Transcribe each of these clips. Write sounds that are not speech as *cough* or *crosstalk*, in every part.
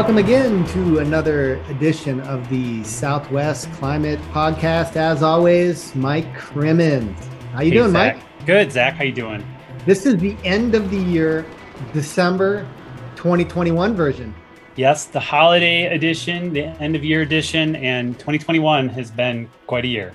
Welcome again to another edition of the Southwest Climate Podcast. As always, Mike Crimmins. How you Hey, doing, Zach. Mike? Good, Zach. How you doing? This is the end of the year, December 2021 version. Yes, the holiday edition, the end of year edition, and 2021 has been quite a year.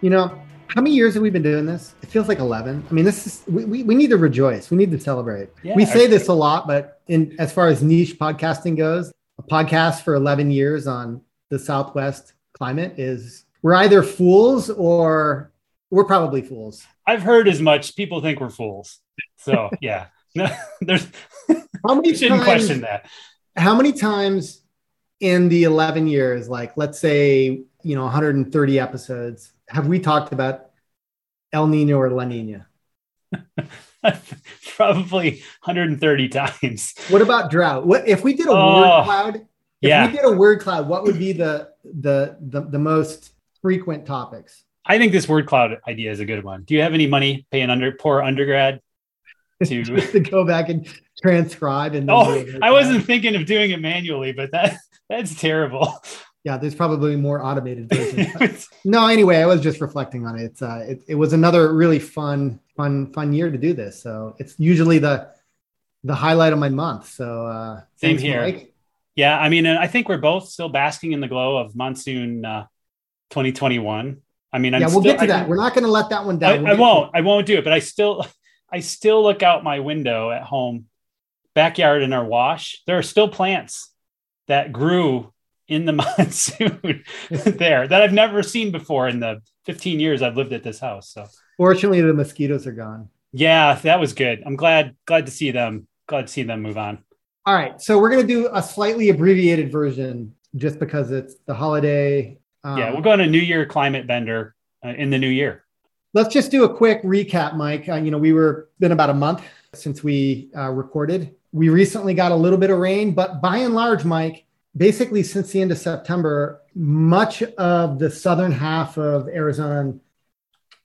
You know, how many years have we been doing this? It feels like 11. I mean, this is we, we, we need to rejoice. We need to celebrate. Yeah, we say this a lot, but in as far as niche podcasting goes, a podcast for 11 years on the Southwest climate is we're either fools or we're probably fools. I've heard as much. People think we're fools. So yeah, no, *laughs* there's How many shouldn't times- question that. how many times in the 11 years like let's say you know 130 episodes have we talked about el nino or la nina *laughs* Probably 130 times. what about drought what if we did a Oh, word cloud if yeah. we did a word cloud what would be the the the, the most frequent topics I think this word cloud idea is a good one. Do you have any money paying under poor undergrad *laughs* to? to go back and transcribe and oh, do a word I wasn't thinking of doing it manually, but that that's terrible. Yeah there's probably more automated *laughs* versions no anyway i was just reflecting on it it's uh it, it was another really fun fun fun year to do this so it's usually the the highlight of my month so uh Same here. Mike. Yeah, I mean, I think we're both still basking in the glow of monsoon uh, 2021. I mean, I'm yeah we'll still, get to I, that we're not going to let that one down I We'll get won't. I won't do it. But I still, *laughs* I still look out my window at home, backyard in our wash. There are still plants that grew in the *laughs* monsoon there that I've never seen before in the 15 years I've lived at this house. So fortunately the mosquitoes are gone yeah, that was good. I'm glad, glad to see them. Glad to see them move on. all right so we're going to do a slightly abbreviated version just because it's the holiday um, yeah, we'll go on a New Year climate bender uh, in the new year. let's just do a quick recap mike uh, you know we were been about a month since we uh, recorded we recently got a little bit of rain but by and large mike basically since the end of september much of the southern half of arizona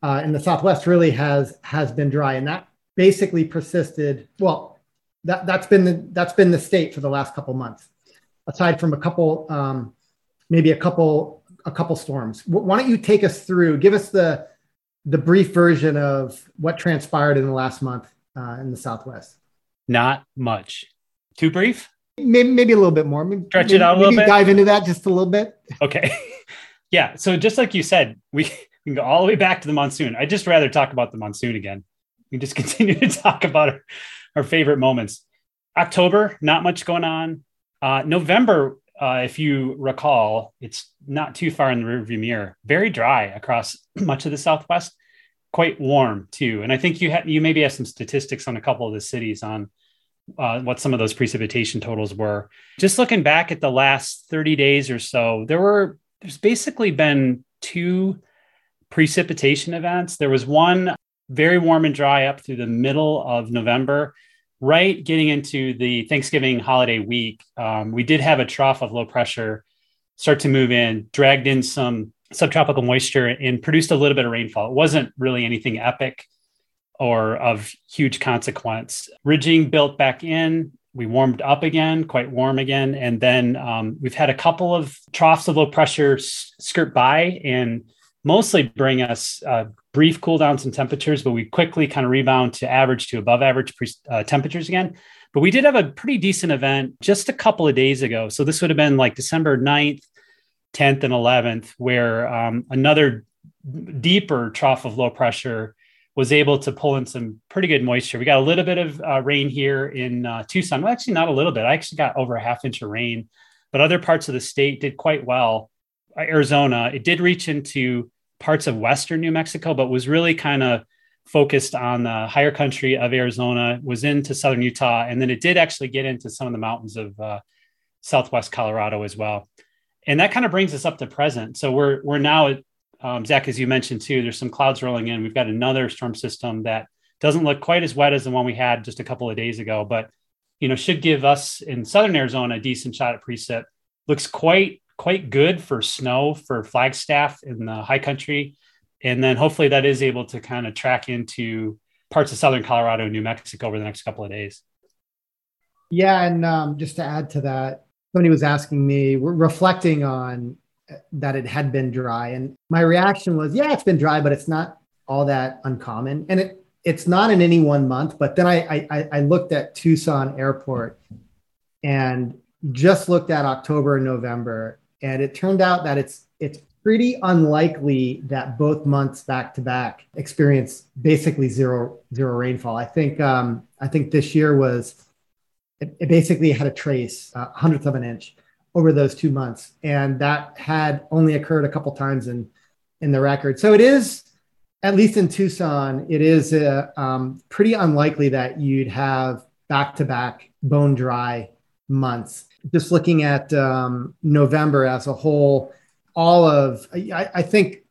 uh, in the southwest really has has been dry and that basically persisted well that, that's been the that's been the state for the last couple months aside from a couple um, maybe a couple a couple storms Wh- why don't you take us through give us the the brief version of what transpired in the last month uh, in the Southwest. Not much. Too brief? Maybe, maybe a little bit more. Maybe, Stretch it out a little maybe bit? Dive into that just a little bit. Okay. *laughs* yeah. So just like you said, we, can go all the way back to the monsoon. I'd just rather talk about the monsoon again. We just *laughs* continue to talk about our, our favorite moments. October, not much going on. Uh, November, uh, if you recall, it's not too far in the rearview mirror. Very dry across *clears throat* much of the Southwest. Quite warm too, and I think you had you maybe have some statistics on a couple of the cities on uh, what some of those precipitation totals were. Just looking back at the last 30 days or so, there were there's basically been two precipitation events. There was one very warm and dry up through the middle of November, right getting into the Thanksgiving holiday week. Um, we did have a trough of low pressure start to move in, dragged in some subtropical moisture, and produced a little bit of rainfall. It wasn't really anything epic or of huge consequence. Ridging built back in. We warmed up again, quite warm again. And then um, we've had a couple of troughs of low pressure skirt by and mostly bring us uh, brief cool downs in temperatures, but we quickly kind of rebound to average to above average pre- uh, temperatures again. But we did have a pretty decent event just a couple of days ago. So this would have been like December 9th, 10th, and 11th, where um, another deeper trough of low pressure was able to pull in some pretty good moisture. We got a little bit of uh, rain here in uh, Tucson. Well, actually, not a little bit. I actually got over a half inch of rain, but other parts of the state did quite well. Uh, Arizona, it did reach into parts of western New Mexico, but was really kind of focused on the higher country of Arizona, was into southern Utah, and then it did actually get into some of the mountains of uh, southwest Colorado as well. And that kind of brings us up to present. So we're we're now at um, Zach, as you mentioned too, there's some clouds rolling in. We've got another storm system that doesn't look quite as wet as the one we had just a couple of days ago, but you know should give us in southern Arizona a decent shot at precip. Looks quite quite good for snow for Flagstaff in the high country, and then hopefully that is able to kind of track into parts of southern Colorado and New Mexico over the next couple of days. Yeah, and um, just to add to that, somebody was asking me, we're reflecting on that it had been dry. And my reaction was, yeah, it's been dry, but it's not all that uncommon. And it it's not in any one month. But then I I, I looked at Tucson Airport and just looked at October and November, and it turned out that it's it's pretty unlikely that both months back to back experience basically zero zero rainfall. I think um, I think this year was it, it basically had a trace uh, hundredth of an inch over those two months, and that had only occurred a couple times in in the record. So it is, at least in Tucson, it is uh, um, pretty unlikely that you'd have back to back bone dry months. Just looking at um, November as a whole, all of I, I think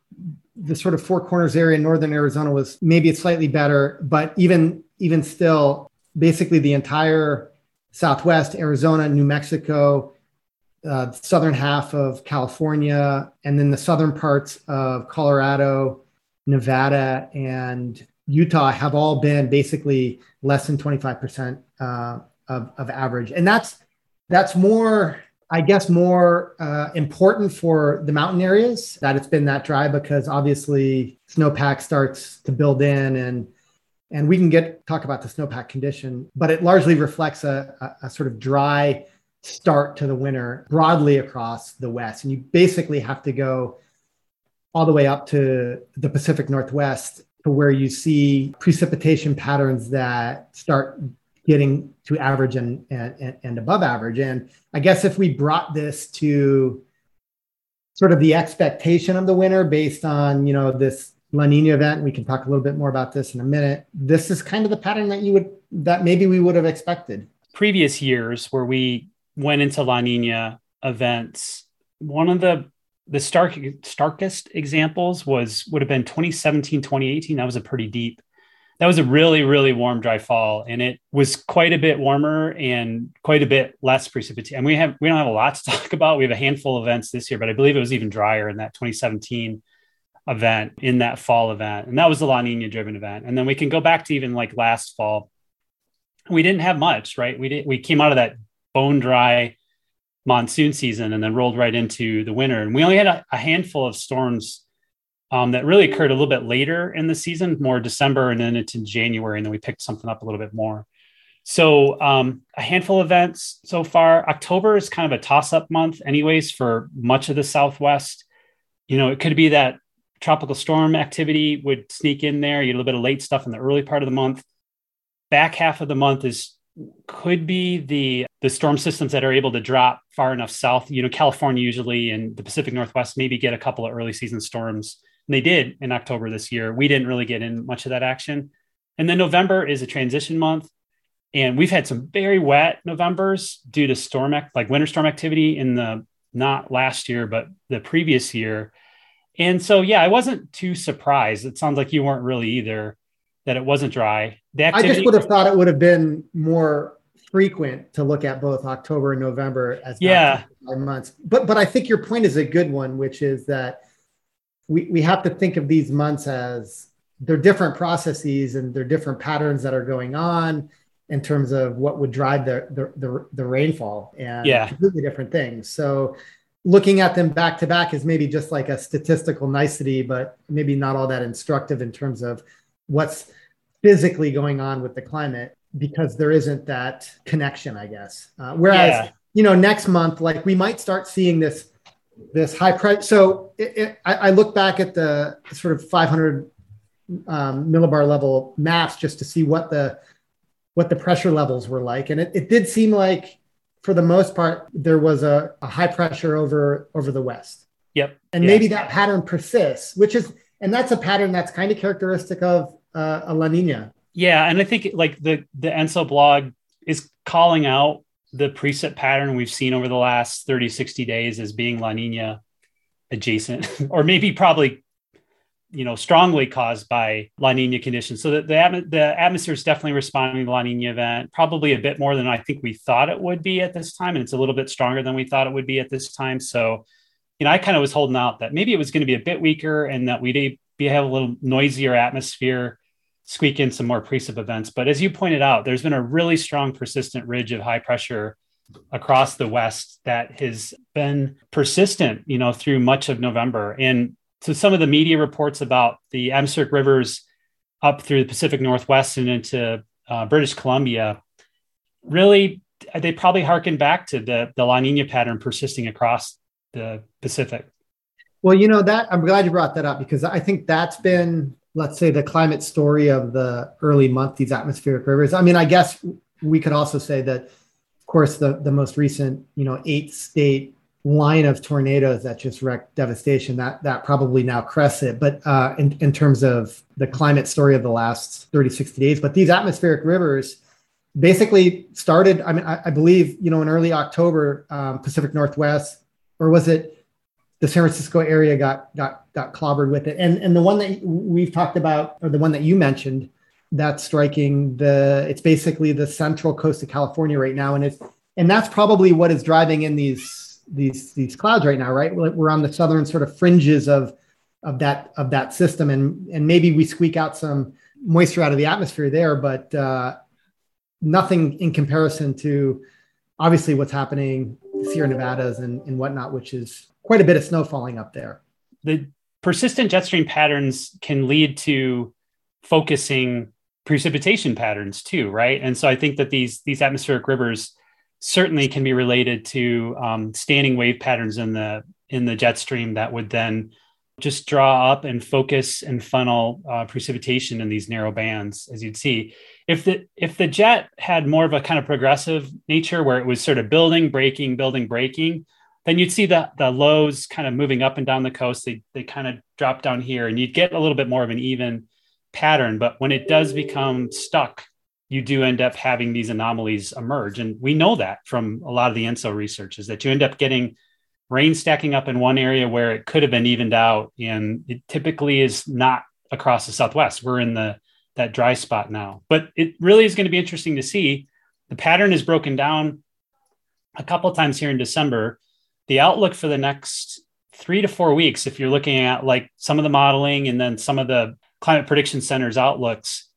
the sort of Four Corners area in northern Arizona was maybe slightly better, but even even still, basically the entire Southwest, Arizona, New Mexico, uh, southern half of California, and then the southern parts of Colorado, Nevada, and Utah have all been basically less than 25% uh, of, of average. And that's that's more, I guess, more uh, important for the mountain areas that it's been that dry because obviously snowpack starts to build in and and we can get talk about the snowpack condition, but it largely reflects a, a, a sort of dry start to the winter broadly across the West. And you basically have to go all the way up to the Pacific Northwest to where you see precipitation patterns that start getting to average and, and, and above average. And I guess if we brought this to sort of the expectation of the winter based on, you know, this La Nina event. We can talk a little bit more about this in a minute. This is kind of the pattern that you would that maybe we would have expected. Previous years where we went into La Nina events, one of the the stark starkest examples was would have been 2017 2018 that was a pretty deep that was a really really warm dry fall and it was quite a bit warmer and quite a bit less precipitation and we have we don't have a lot to *laughs* talk about we have a handful of events this year but i believe it was even drier in that 2017 event in that fall event. And that was the La Nina driven event. And then we can go back to even like last fall. We didn't have much, right? We did we came out of that bone dry monsoon season and then rolled right into the winter. And we only had a, a handful of storms um, that really occurred a little bit later in the season, more December and then into January. And then we picked something up a little bit more. So um, a handful of events so far. October is kind of a toss-up month, anyways, for much of the Southwest. You know, it could be that tropical storm activity would sneak in there. You a little bit of late stuff in the early part of the month. Back half of the month is could be the the storm systems that are able to drop far enough south. You know, California usually and the Pacific Northwest maybe get a couple of early season storms. And they did in October this year. We didn't really get in much of that action. And then November is a transition month. And we've had some very wet Novembers due to storm act, like winter storm activity in the not last year, but the previous year. And so, yeah, I wasn't too surprised. It sounds like you weren't really either that it wasn't dry. The activity- I just would have thought it would have been more frequent to look at both October and November as yeah months. But but I think your point is a good one, which is that we we have to think of these months as they're different processes and they're different patterns that are going on in terms of what would drive the the the, the rainfall and yeah. completely different things. So looking at them back to back is maybe just like a statistical nicety, but maybe not all that instructive in terms of what's physically going on with the climate because there isn't that connection, I guess. Uh, whereas, yeah. you know, next month, like we might start seeing this this high price. So it, it, I, I, look back at the sort of 500 um, millibar level maps just to see what the what the pressure levels were like, and it, it did seem like for the most part, there was a, a high pressure over over the West. Yep. And maybe that pattern persists, which is, and that's a pattern that's kind of characteristic of uh, a La Nina. Yeah, and I think like the the ENSO blog is calling out the preset pattern we've seen over the last 30, 60 days as being La Nina adjacent, *laughs* or maybe probably you know, strongly caused by La Nina conditions. So the, the atmosphere is definitely responding to La Nina event, probably a bit more than I think we thought it would be at this time. And it's a little bit stronger than we thought it would be at this time. So, you know, I kind of was holding out that maybe it was going to be a bit weaker and that we'd be have a little noisier atmosphere, squeak in some more precip events. But as you pointed out, there's been a really strong persistent ridge of high pressure across the West that has been persistent, you know, through much of November. And so some of the media reports about the atmospheric rivers up through the Pacific Northwest and into uh, British Columbia really they probably harken back to the the La Nina pattern persisting across the Pacific. Well, you know that I'm glad you brought that up because I think that's been let's say the climate story of the early month these atmospheric rivers. I mean, I guess we could also say that of course the the most recent, you know, eight state line of tornadoes that just wrecked devastation that that probably now crests it but uh, in, in terms of the climate story of the last 30 60 days but these atmospheric rivers basically started i mean i, I believe you know in early october um, pacific northwest or was it the san francisco area got got got clobbered with it. And and the one that we've talked about or the one that you mentioned that's striking the it's basically the central coast of california right now. And it's and that's probably what is driving in these these these clouds right now, right? We're on the southern sort of fringes of of that of that system, and and maybe we squeak out some moisture out of the atmosphere there, but uh, nothing in comparison to obviously what's happening Sierra Nevadas and, and whatnot, which is quite a bit of snow falling up there. The persistent jet stream patterns can lead to focusing precipitation patterns too, right? And so I think that these these atmospheric rivers certainly can be related to um, standing wave patterns in the in the jet stream that would then just draw up and focus and funnel uh, precipitation in these narrow bands as you'd see if the if the jet had more of a kind of progressive nature where it was sort of building breaking building breaking then you'd see the the lows kind of moving up and down the coast they, they kind of drop down here and you'd get a little bit more of an even pattern but when it does become stuck you do end up having these anomalies emerge. And we know that from a lot of the ENSO research is that you end up getting rain stacking up in one area where it could have been evened out. And it typically is not across the Southwest. We're in the that dry spot now. But it really is going to be interesting to see. The pattern is broken down a couple times here in December. The outlook for the next three to four weeks, if you're looking at like some of the modeling and then some of the climate prediction centers outlooks,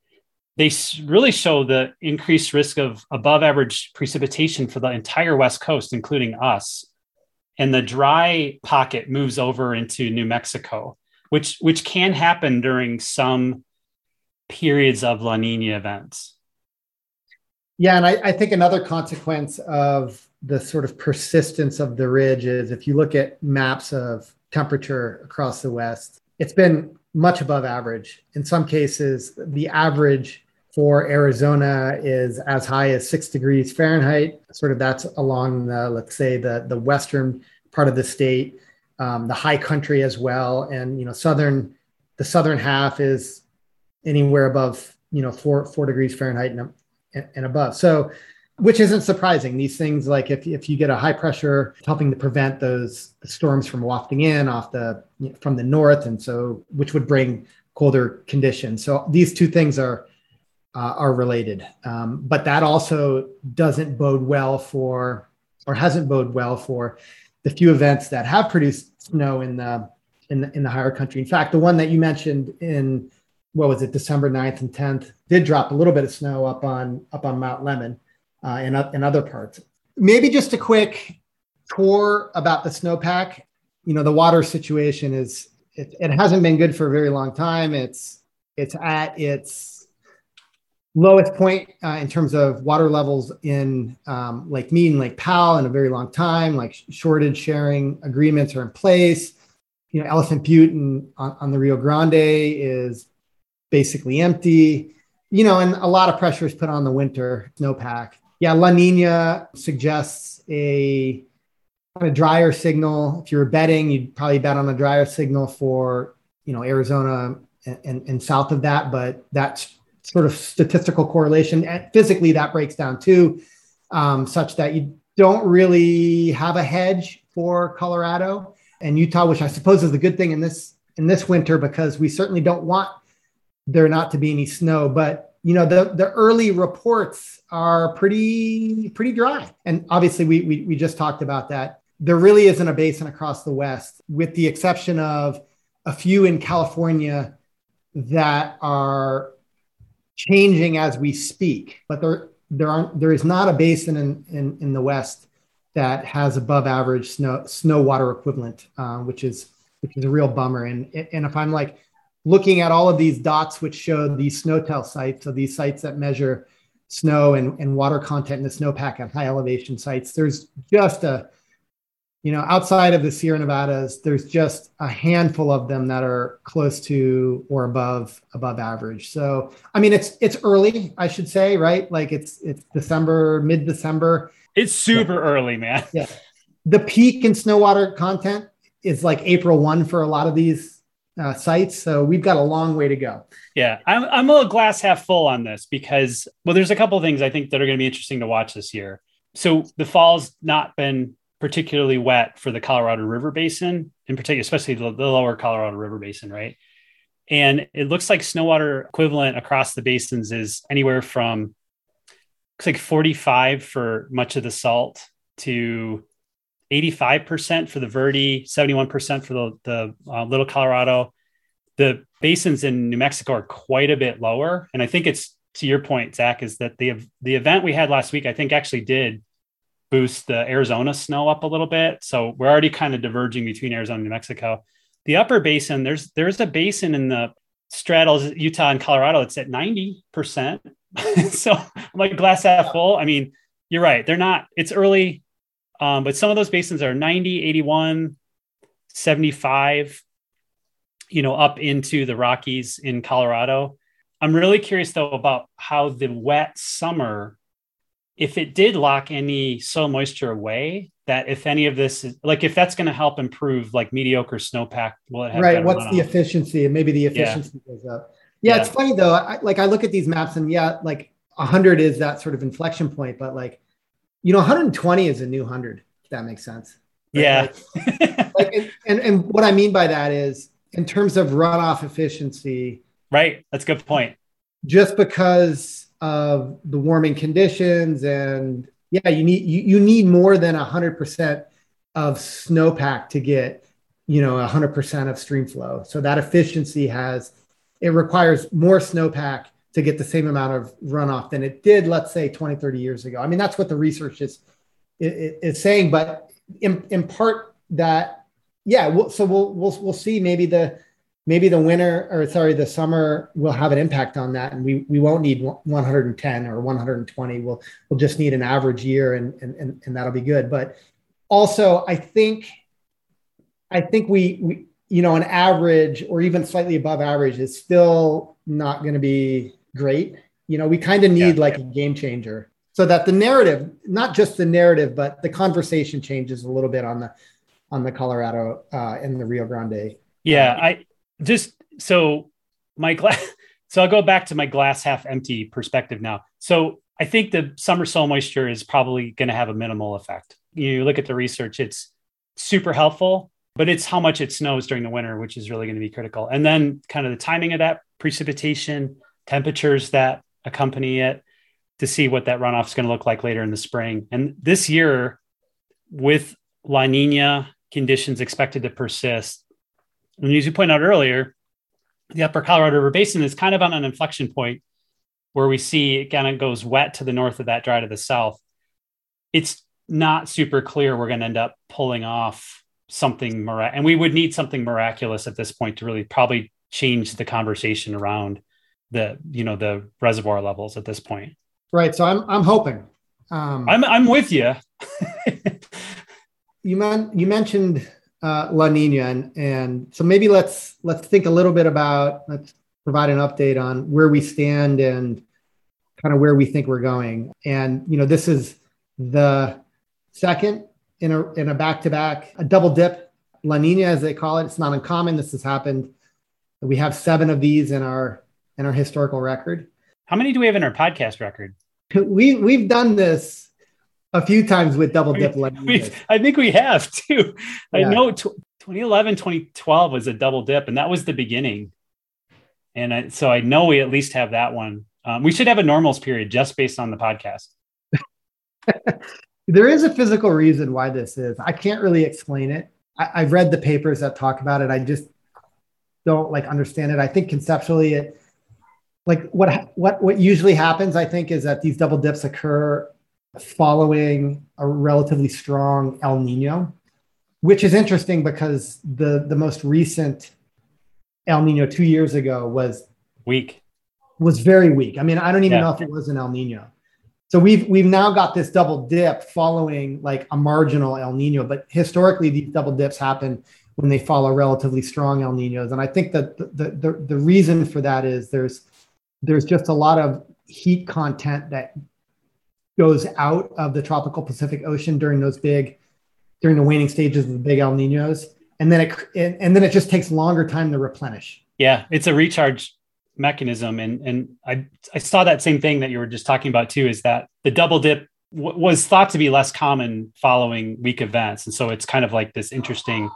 they really show the increased risk of above average precipitation for the entire West Coast, including us. And the dry pocket moves over into New Mexico, which, which can happen during some periods of La Nina events. Yeah, and I, I think another consequence of the sort of persistence of the ridge is if you look at maps of temperature across the West, it's been much above average. In some cases, the average for Arizona is as high as six degrees Fahrenheit. Sort of that's along the, let's say, the, the western part of the state, um, the high country as well. And, you know, southern, the southern half is anywhere above, you know, four, four degrees Fahrenheit and, and above. So, which isn't surprising. These things, like if, if you get a high pressure, helping to prevent those storms from wafting in off the, from the north. And so, which would bring colder conditions. So these two things are, uh, are related. Um, but that also doesn't bode well for, or hasn't bode well for, the few events that have produced snow in the in the, in the higher country. In fact, the one that you mentioned in what was it, December 9th and 10th, did drop a little bit of snow up on up on Mount Lemmon uh, and in other parts. Maybe just a quick tour about the snowpack. You know, the water situation is it, it hasn't been good for a very long time. It's it's at its lowest point uh, in terms of water levels in um, Lake Mead and Lake Powell in a very long time. Like shortage sharing agreements are in place. You know, Elephant Butte and on, on the Rio Grande is basically empty. You know, and a lot of pressure is put on the winter snowpack. Yeah, La Nina suggests a kind of drier signal. If you were betting, you'd probably bet on a drier signal for you know Arizona and, and, and south of that, but that's sort of statistical correlation. And physically, that breaks down too, um, such that you don't really have a hedge for Colorado and Utah, which I suppose is a good thing in this in this winter because we certainly don't want there not to be any snow. But you know, the the early reports are pretty pretty dry, and obviously we we, we just talked about that. There really isn't a basin across the West, with the exception of a few in California that are changing as we speak, but there there aren't there is not a basin in, in, in the West that has above average snow snow water equivalent, uh, which is which is a real bummer. And and if I'm like looking at all of these dots which show these SNOTEL sites, so these sites that measure snow and, and water content in the snowpack at high elevation sites, there's just a you know, outside of the Sierra Nevadas, there's just a handful of them that are close to or above above average. So, I mean, it's it's early, I should say, right? Like it's it's December, mid December. It's super yeah. early, man. Yeah. The peak in snow water content is like April one for a lot of these uh, sites. So we've got a long way to go. Yeah, I'm I'm a little glass half full on this because well, there's a couple things I think that are going to be interesting to watch this year. So the fall's not been particularly wet for the Colorado River Basin, in particular, especially the, the lower Colorado River Basin, right? And it looks like snow water equivalent across the basins is anywhere from looks like 45 for much of the salt to 85% for the Verde, 71% for the, the uh, Little Colorado. The basins in New Mexico are quite a bit lower. And I think it's to your point, Zach, is that the, the event we had last week, I think actually did boost the Arizona snow up a little bit. So we're already kind of diverging between Arizona and New Mexico. The upper basin, there's there's a basin in the straddles Utah and Colorado. It's at 90%. *laughs* so I'm like glass half full. I mean, you're right. They're not, it's early. Um, but some of those basins are 90, 81, 75, you know, up into the Rockies in Colorado. I'm really curious though about how the wet summer if it did lock any soil moisture away, that if any of this is like if that's going to help improve like mediocre snowpack, will it have right? What's the efficiency? And maybe the efficiency yeah. goes up. Yeah, yeah, it's funny though. I, like I look at these maps and yeah, like 100 is that sort of inflection point, but like you know, 120 is a new 100. If that makes sense. Right? Yeah. Like, like and, and and what I mean by that is in terms of runoff efficiency. Right. That's a good point. Just because of the warming conditions and yeah you need you, you need more than 100% of snowpack to get you know 100% of stream flow so that efficiency has it requires more snowpack to get the same amount of runoff than it did let's say 20 30 years ago. I mean that's what the research is is saying but in, in part that yeah we'll, so we'll, we'll we'll see. Maybe the maybe the winter or sorry the summer will have an impact on that and we we won't need 110 or 120 we'll we'll just need an average year and and and, and that'll be good. But also i think i think we we you know an average or even slightly above average is still not going to be great. You know we kind of need yeah, like yeah. a game changer. So that the narrative not just the narrative but the conversation changes a little bit on the on the colorado uh, and the rio grande. Yeah i just so my glass *laughs* so i'll go back to my glass half empty perspective now. So i think the summer soil moisture is probably going to have a minimal effect. You look at the research it's super helpful but it's how much it snows during the winter which is really going to be critical. And then kind of the timing of that precipitation temperatures that accompany it to see what that runoff is going to look like later in the spring and this year with la nina conditions expected to persist and as you pointed out earlier, the upper Colorado River Basin is kind of on an inflection point where we see it kind of goes wet to the north of that, dry to the south. It's not super clear we're going to end up pulling off something mirac- and we would need something miraculous at this point to really probably change the conversation around the you know the reservoir levels at this point right so i'm i'm hoping um, i'm i'm with you *laughs* you man you mentioned uh, La Nina, and, and so maybe let's let's think a little bit about let's provide an update on where we stand and kind of where we think we're going. And you know, this is the second in a in a back to back, a double dip La Nina as they call it. It's not uncommon. This has happened. We have seven of these in our in our historical record. How many do we have in our podcast record? *laughs* We we've done this a few times with double dip *laughs* we, I think we have too. Yeah. I know t- 2011, 2012 was a double dip, and that was the beginning. And I, so I know we at least have that one. Um, we should have a normals period just based on the podcast. *laughs* there is a physical reason why this is. I can't really explain it. I, I've read the papers that talk about it. I just don't like understand it. I think conceptually it like what what what usually happens, I think, is that these double dips occur following a relatively strong El Nino, which is interesting because the the most recent El Nino two years ago was weak, was very weak. I mean, I don't even yeah. know if it was an El Nino. So we've we've now got this double dip following like a marginal El Nino, but historically these double dips happen when they follow relatively strong El Ninos, and I think that the the, the reason for that is there's there's just a lot of heat content that goes out of the tropical Pacific Ocean during those big during the waning stages of the big El Ninos, and then it and, and then it just takes longer time to replenish. Yeah, it's a recharge mechanism, and and I I saw that same thing that you were just talking about too. Is that the double dip w- was thought to be less common following weak events, and so it's kind of like this interesting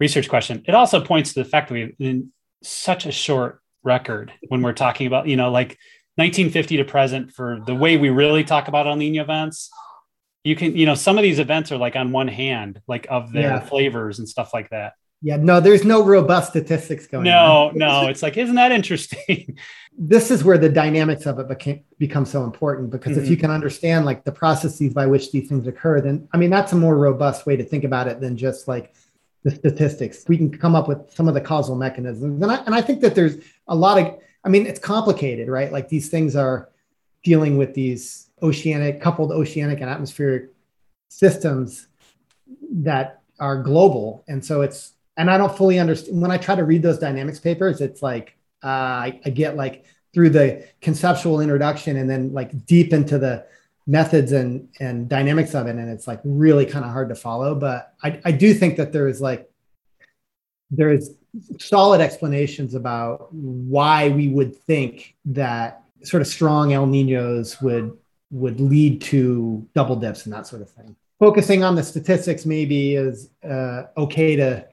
research question. It also points to the fact that we have in such a short record when we're talking about you know like 1950 to present for the way we really talk about El Nino events. You can, you know, some of these events are like on one hand, like of their yeah. flavors and stuff like that. Yeah, no, there's no robust statistics going no, on. No, no, it's like, isn't that interesting? *laughs* this is where the dynamics of it became, become so important because mm-hmm. if you can understand like the processes by which these things occur, then I mean, that's a more robust way to think about it than just like the statistics. We can come up with some of the causal mechanisms. And I, and I think that there's a lot of, I mean, it's complicated, right? Like these things are dealing with these oceanic, coupled oceanic and atmospheric systems that are global. And so it's, and I don't fully understand when I try to read those dynamics papers, it's like, uh, I, I get like through the conceptual introduction and then like deep into the methods and, and dynamics of it. And it's like really kind of hard to follow. But I, I do think that there is like, there is solid explanations about why we would think that sort of strong El Ninos would would lead to double dips and that sort of thing. Focusing on the statistics maybe is uh, okay to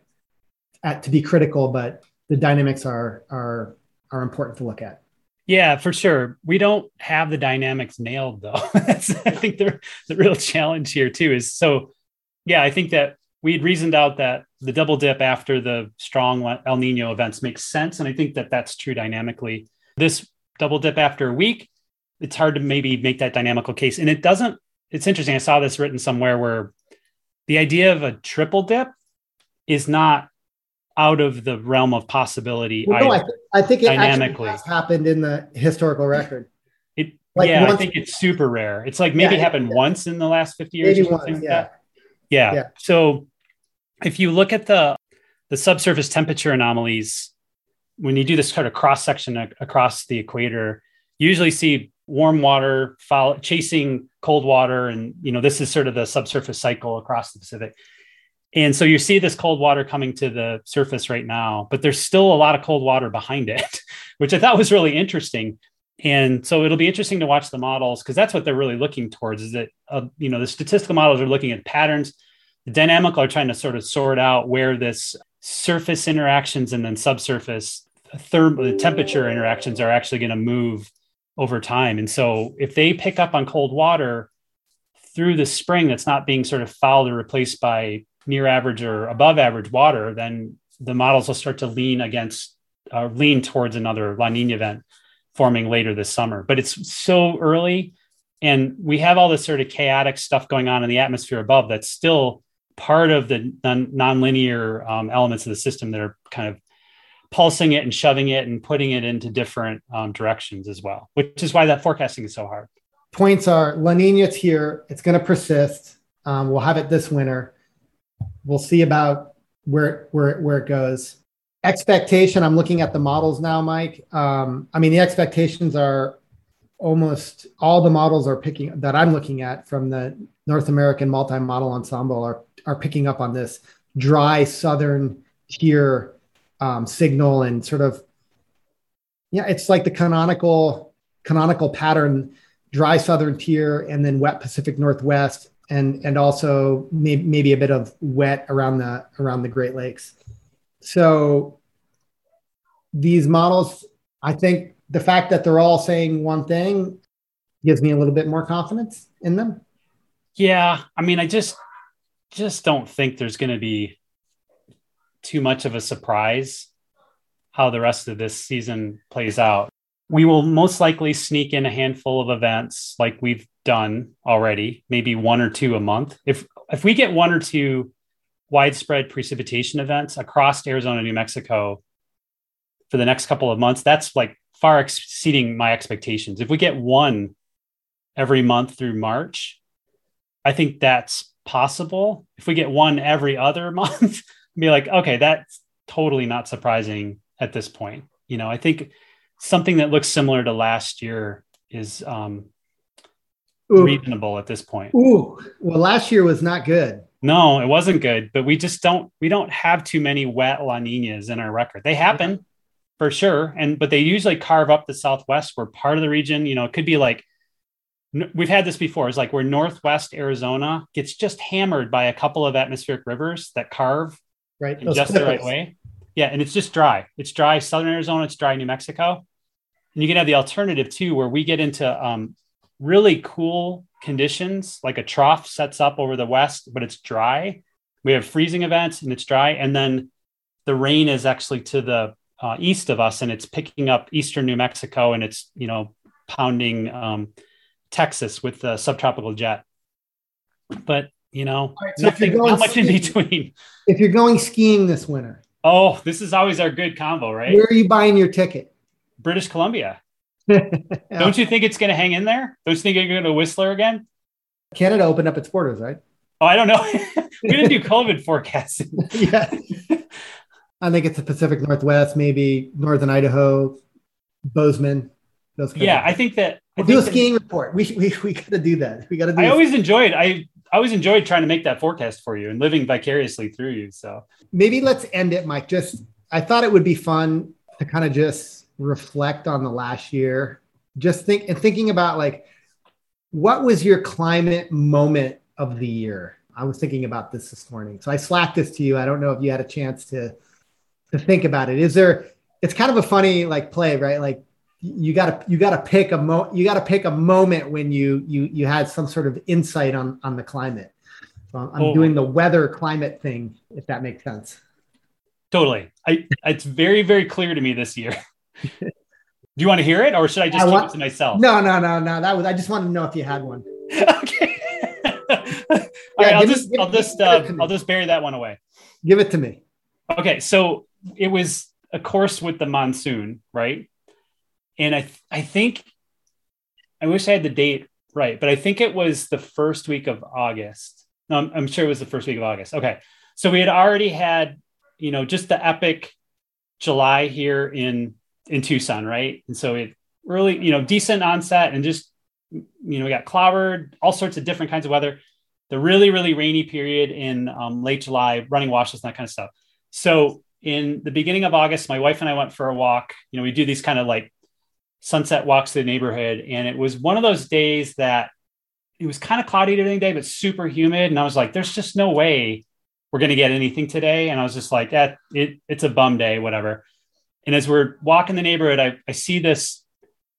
at, to be critical, but the dynamics are are are important to look at. Yeah, for sure. We don't have the dynamics nailed though. *laughs* That's I think the the real challenge here too is so. Yeah, I think that we had reasoned out that the double dip after the strong El Nino events makes sense, and I think that that's true dynamically. This double dip after a week, it's hard to maybe make that dynamical case, and it doesn't. It's interesting. I saw this written somewhere where the idea of a triple dip is not out of the realm of possibility. Well, no, I, th- I, think it dynamically has happened in the historical record. It, like yeah, I think it's super rare. It's like maybe yeah, happened yeah. once in the last 50 years. Maybe once, yeah. yeah. Yeah. So if you look at the the subsurface temperature anomalies, when you do this kind of cross section across the equator, you usually see warm water follow, chasing cold water, and you know this is sort of the subsurface cycle across the Pacific. And so you see this cold water coming to the surface right now, but there's still a lot of cold water behind it, *laughs* which I thought was really interesting. And so it'll be interesting to watch the models because that's what they're really looking towards. Is that uh, you know the statistical models are looking at patterns, the dynamical are trying to sort of sort out where this surface interactions and then subsurface therm the temperature interactions are actually going to move over time. And so if they pick up on cold water through the spring that's not being sort of fouled or replaced by near average or above average water, then the models will start to lean against, uh, lean towards another La Nina event forming later this summer. But it's so early, and we have all this sort of chaotic stuff going on in the atmosphere above that's still part of the non- nonlinear um, elements of the system that are kind of pulsing it and shoving it and putting it into different um, directions as well, which is why that forecasting is so hard. Points are La Nina's here. It's going to persist. Um, we'll have it this winter. We'll see about where where where it goes. Expectation. I'm looking at the models now, Mike. Um, I mean, the expectations are almost all the models are picking that I'm looking at from the North American multi-model ensemble are are picking up on this dry southern tier um, signal and sort of yeah, it's like the canonical canonical pattern dry southern tier and then wet Pacific Northwest and and also maybe, maybe a bit of wet around the around the Great Lakes. So these models, I think the fact that they're all saying one thing gives me a little bit more confidence in them. Yeah, I mean, I just just don't think there's going to be too much of a surprise how the rest of this season plays out. we will most likely sneak in a handful of events like we've done already, maybe one or two a month. If if we get one or two widespread precipitation events across Arizona, New Mexico for the next couple of months, that's like far exceeding my expectations. If we get one every month through March, I think that's possible. If we get one every other *laughs* month, be like, okay, that's totally not surprising at this point. You know, I think something that looks similar to last year is um, reasonable at this point. Ooh, well, last year was not good. No, it wasn't good, but we just don't we don't have too many wet La Ninas in our record. They happen yeah. for sure, and but they usually carve up the Southwest We're part of the region, you know, it could be like we've had this before. It's like where Northwest Arizona gets just hammered by a couple of atmospheric rivers that carve right in just the right way. Yeah, and it's just dry. It's dry. Southern Arizona, it's dry. New Mexico, and you can have the alternative too, where we get into um, really cool conditions, like a trough sets up over the west, but it's dry. We have freezing events and it's dry, and then the rain is actually to the uh, east of us, and it's picking up eastern New Mexico, and it's you know pounding um, Texas with the subtropical jet. But you know, right, so nothing, not much skiing, in between. If you're going skiing this winter, Oh, this is always our good combo, right? Where are you buying your ticket? British Columbia. *laughs* yeah. Don't you think it's going to hang in there? Don't you think you're going to Whistler again? Canada opened up its borders, right? Oh, I don't know. *laughs* we didn't do COVID forecasting. *laughs* yeah. I think it's the Pacific Northwest, maybe Northern Idaho, Bozeman. Those yeah, I think that. We'll think do a skiing that, report. We, we, we got to do that. We got to do I always enjoyed. I I always enjoyed trying to make that forecast for you and living vicariously through you. So maybe let's end it, Mike. Just I thought it would be fun to kind of just reflect on the last year. Just think and thinking about like what was your climate moment of the year? I was thinking about this this morning. So I slacked this to you. I don't know if you had a chance to to think about it. Is there it's kind of a funny like play, right? Like you got to you got to pick a mo you got to pick a moment when you you you had some sort of insight on on the climate. So I'm, oh. doing the weather climate thing, if that makes sense. Totally, I it's very very clear to me this year. Do you want to hear it, or should I just I want, keep it to myself? No, no, no, no. That was I just wanted to know if you had one. okay. *laughs* All yeah, right, I'll just, I'll just, uh, I'll just bury that one away. Give it to me. Okay, so it was a course with the monsoon, right? and I th- I think I wish I had the date right, but I think it was the first week of August. No, I'm, I'm sure it was the first week of August. Okay, so we had already had you know just the epic July here in in Tucson, right? And so it really you know decent onset and just you know we got clobbered, all sorts of different kinds of weather. The really really rainy period in um, late July, running washes and that kind of stuff. So in the beginning of August, my wife and I went for a walk. You know, we do these kind of like sunset walks to the neighborhood. And it was one of those days that it was kind of cloudy during the day, but super humid. And I was like, there's just no way we're going to get anything today. And I was just like, that it, it's a bum day, whatever. And as we're walking the neighborhood, I, I see this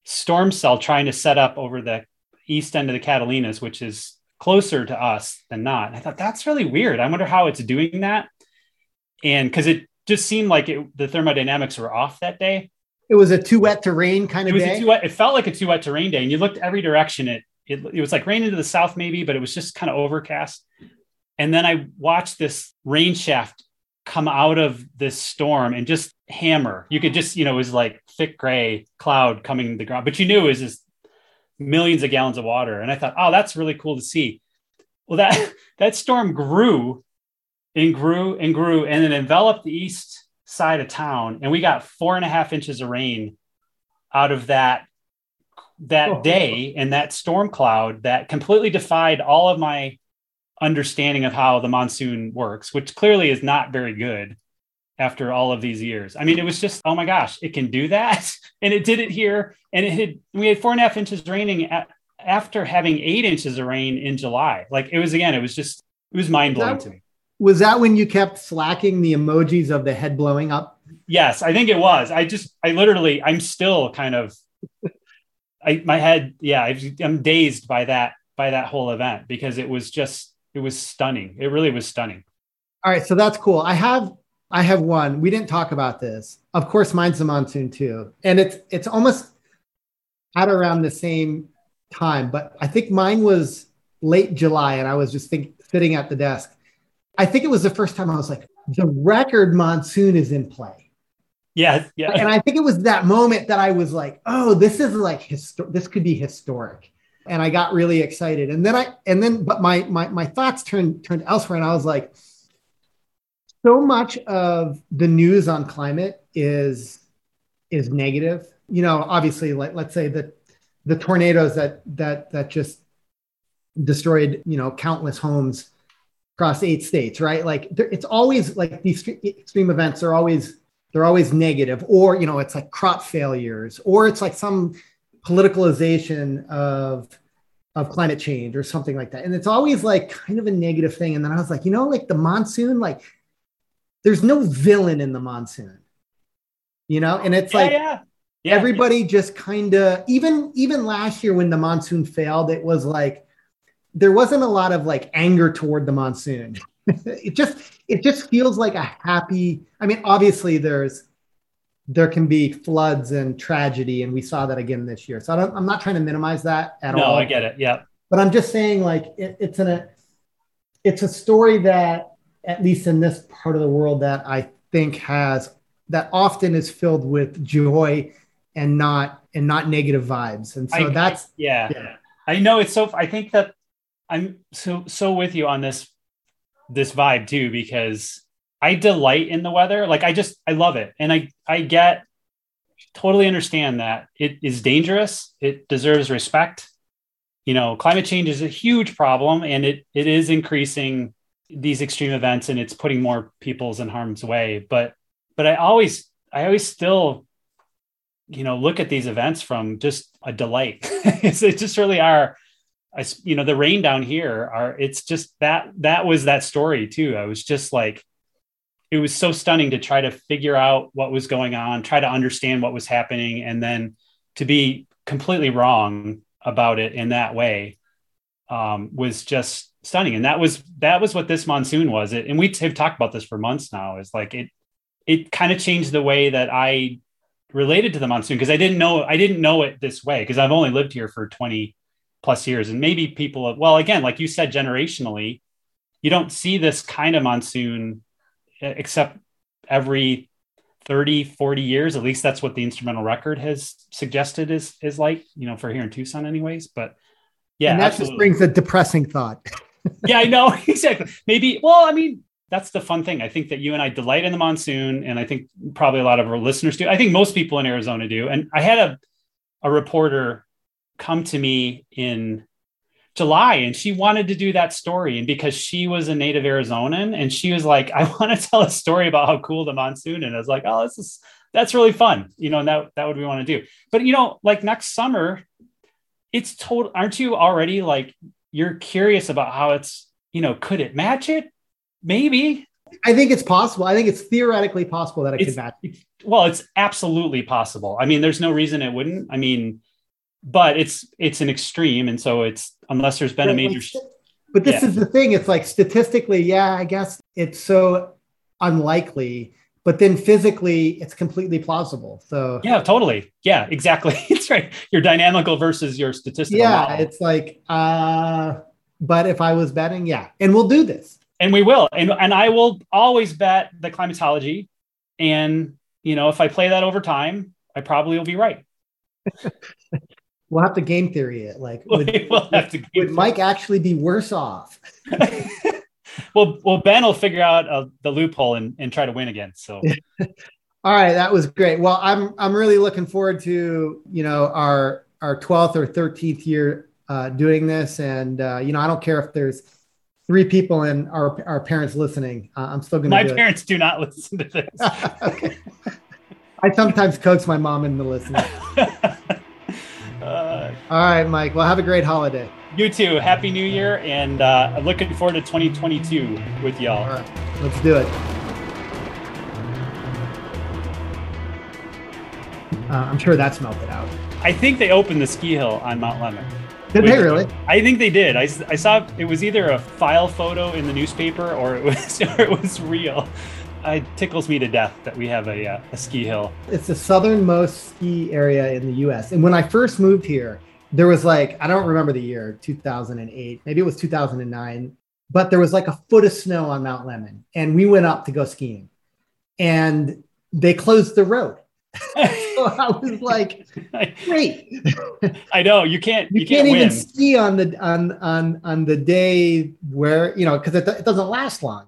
storm cell trying to set up over the east end of the Catalinas, which is closer to us than not. And I thought that's really weird. I wonder how it's doing that. And because it just seemed like it, the thermodynamics were off that day it was a too wet to rain kind of it was day. A too wet, it felt like a too wet to rain day, and you looked every direction. It, it it was like rain into the south maybe, but it was just kind of overcast. And then I watched this rain shaft come out of this storm and just hammer. You could just you know it was like thick gray cloud coming to the ground, but you knew it was just millions of gallons of water. And I thought, oh, that's really cool to see. Well, that *laughs* that storm grew and grew and grew, and then enveloped the east side of town, and we got four and a half inches of rain out of that that oh. day and that storm cloud that completely defied all of my understanding of how the monsoon works, which clearly is not very good after all of these years. I mean, it was just, oh my gosh, it can do that. *laughs* And it did it here. And it had, we had four and a half inches raining at, after having eight inches of rain in July. Like it was, again, it was just, it was mind blowing to me was that when you kept slacking the emojis of the head blowing up? Yes, I think it was. I just, I literally, I'm still kind of, I my head, yeah, I'm dazed by that by that whole event because it was just, it was stunning. It really was stunning. All right, so that's cool. I have I have one. We didn't talk about this. Of course, mine's the monsoon too, and it's it's almost at around the same time, but I think mine was late July, and I was just think, sitting at the desk. I think it was the first time I was like, the record monsoon is in play. Yeah, yeah. And I think it was that moment that I was like, oh, this is like histo- this could be historic. And I got really excited. And then I and then but my my my thoughts turned turned elsewhere and I was like so much of the news on climate is is negative. You know, obviously like let's say that the tornadoes that that that just destroyed, you know, countless homes across eight states, right? Like it's always like these extreme events are always they're always negative, or you know, it's like crop failures, or it's like some politicalization of of climate change or something like that. And it's always like kind of a negative thing. And then I was like, you know, like the monsoon, like there's no villain in the monsoon, you know, and it's yeah, like yeah. Yeah, everybody just kind of even even last year when the monsoon failed, it was like there wasn't a lot of like anger toward the monsoon. *laughs* it just it just feels like a happy. I mean, obviously there's there can be floods and tragedy, and we saw that again this year. So I am not trying to minimize that at no, all. No, I get it. Yeah, but I'm just saying like it, it's an a it's a story that at least in this part of the world that I think has that often is filled with joy and not and not negative vibes. And so I, that's yeah. yeah. I know it's so I think that I'm so so with you on this this vibe too because I delight in the weather. Like I just I love it. And I I get totally understand that it is dangerous. It deserves respect. You know, climate change is a huge problem and it it is increasing these extreme events and it's putting more people's in harm's way. But but I always I always still you know look at these events from just a delight. *laughs* it just really are I, you know, the rain down here are, it's just that, that was that story too. I was just like, it was so stunning to try to figure out what was going on, try to understand what was happening, and then to be completely wrong about it in that way um, was just stunning. And that was that was what this monsoon was. It, and we have talked about this for months now. Is like it it kind of changed the way that I related to the monsoon because I didn't know I didn't know it this way because I've only lived here for 20 plus years. And maybe people, well, again, like you said, generationally, you don't see this kind of monsoon except every 30, 40 years. At least that's what the instrumental record has suggested is, is like, you know, for here in Tucson anyways. But yeah. And that absolutely. just brings a depressing thought. *laughs* yeah, I know. *laughs* Exactly. Maybe, well, I mean, that's the fun thing. I think that you and I delight in the monsoon, and I think probably a lot of our listeners do. I think most people in Arizona do. And I had a a reporter come to me in July and she wanted to do that story. And because she was a native Arizonan and she was like, I *laughs* want to tell a story about how cool the monsoon. And I was like, oh, this is, that's really fun. You know, and that, that would we want to do. But, you know, like next summer, it's total, aren't you already like, you're curious about how it's, you know, could it match it? Maybe. I think it's possible. I think it's theoretically possible that it it's, could match. Well, it's absolutely possible. I mean, there's no reason it wouldn't. I mean, but it's it's an extreme, and so it's unless there's been a major. But this yeah. is the thing. It's like statistically, yeah, I guess it's so unlikely, but then physically, it's completely plausible. So yeah, totally. Yeah, exactly. *laughs* it's right. Your dynamical versus your statistical. Yeah, model. it's like. uh But if I was betting, yeah, and we'll do this, and we will, and and I will always bet the climatology, and you know, if I play that over time, I probably will be right. *laughs* We'll have to game theory it. Like, would, *laughs* we'll would Mike actually be worse off? *laughs* well, well, Ben will figure out uh, the loophole and, and try to win again. So, *laughs* all right, that was great. Well, I'm I'm really looking forward to you know our our 12th or 13th year uh, doing this, and uh, you know I don't care if there's three people and our our parents listening. Uh, I'm still going to. My parents it. do not listen to this. okay. I sometimes coax my mom into listening. All right, Mike. Well, have a great holiday. You too. Happy New Year, and uh, I'm looking forward to 2022 with y'all. All right, let's do it. Uh, I'm sure that's melted out. I think they opened the ski hill on Mount Lemmon. Did they really? I think they did. I, I saw it was either a file photo in the newspaper or it was *laughs* or it was real. It tickles me to death that we have a, uh, a ski hill. It's the southernmost ski area in the US. And when I first moved here, there was like, I don't remember the year, 2008, maybe it was 2009, but there was like a foot of snow on Mount Lemmon, And we went up to go skiing and they closed the road. *laughs* so I was like, great. I know you can't. You, you can't, can't even ski on the on on on the day where you know because it, it doesn't last long.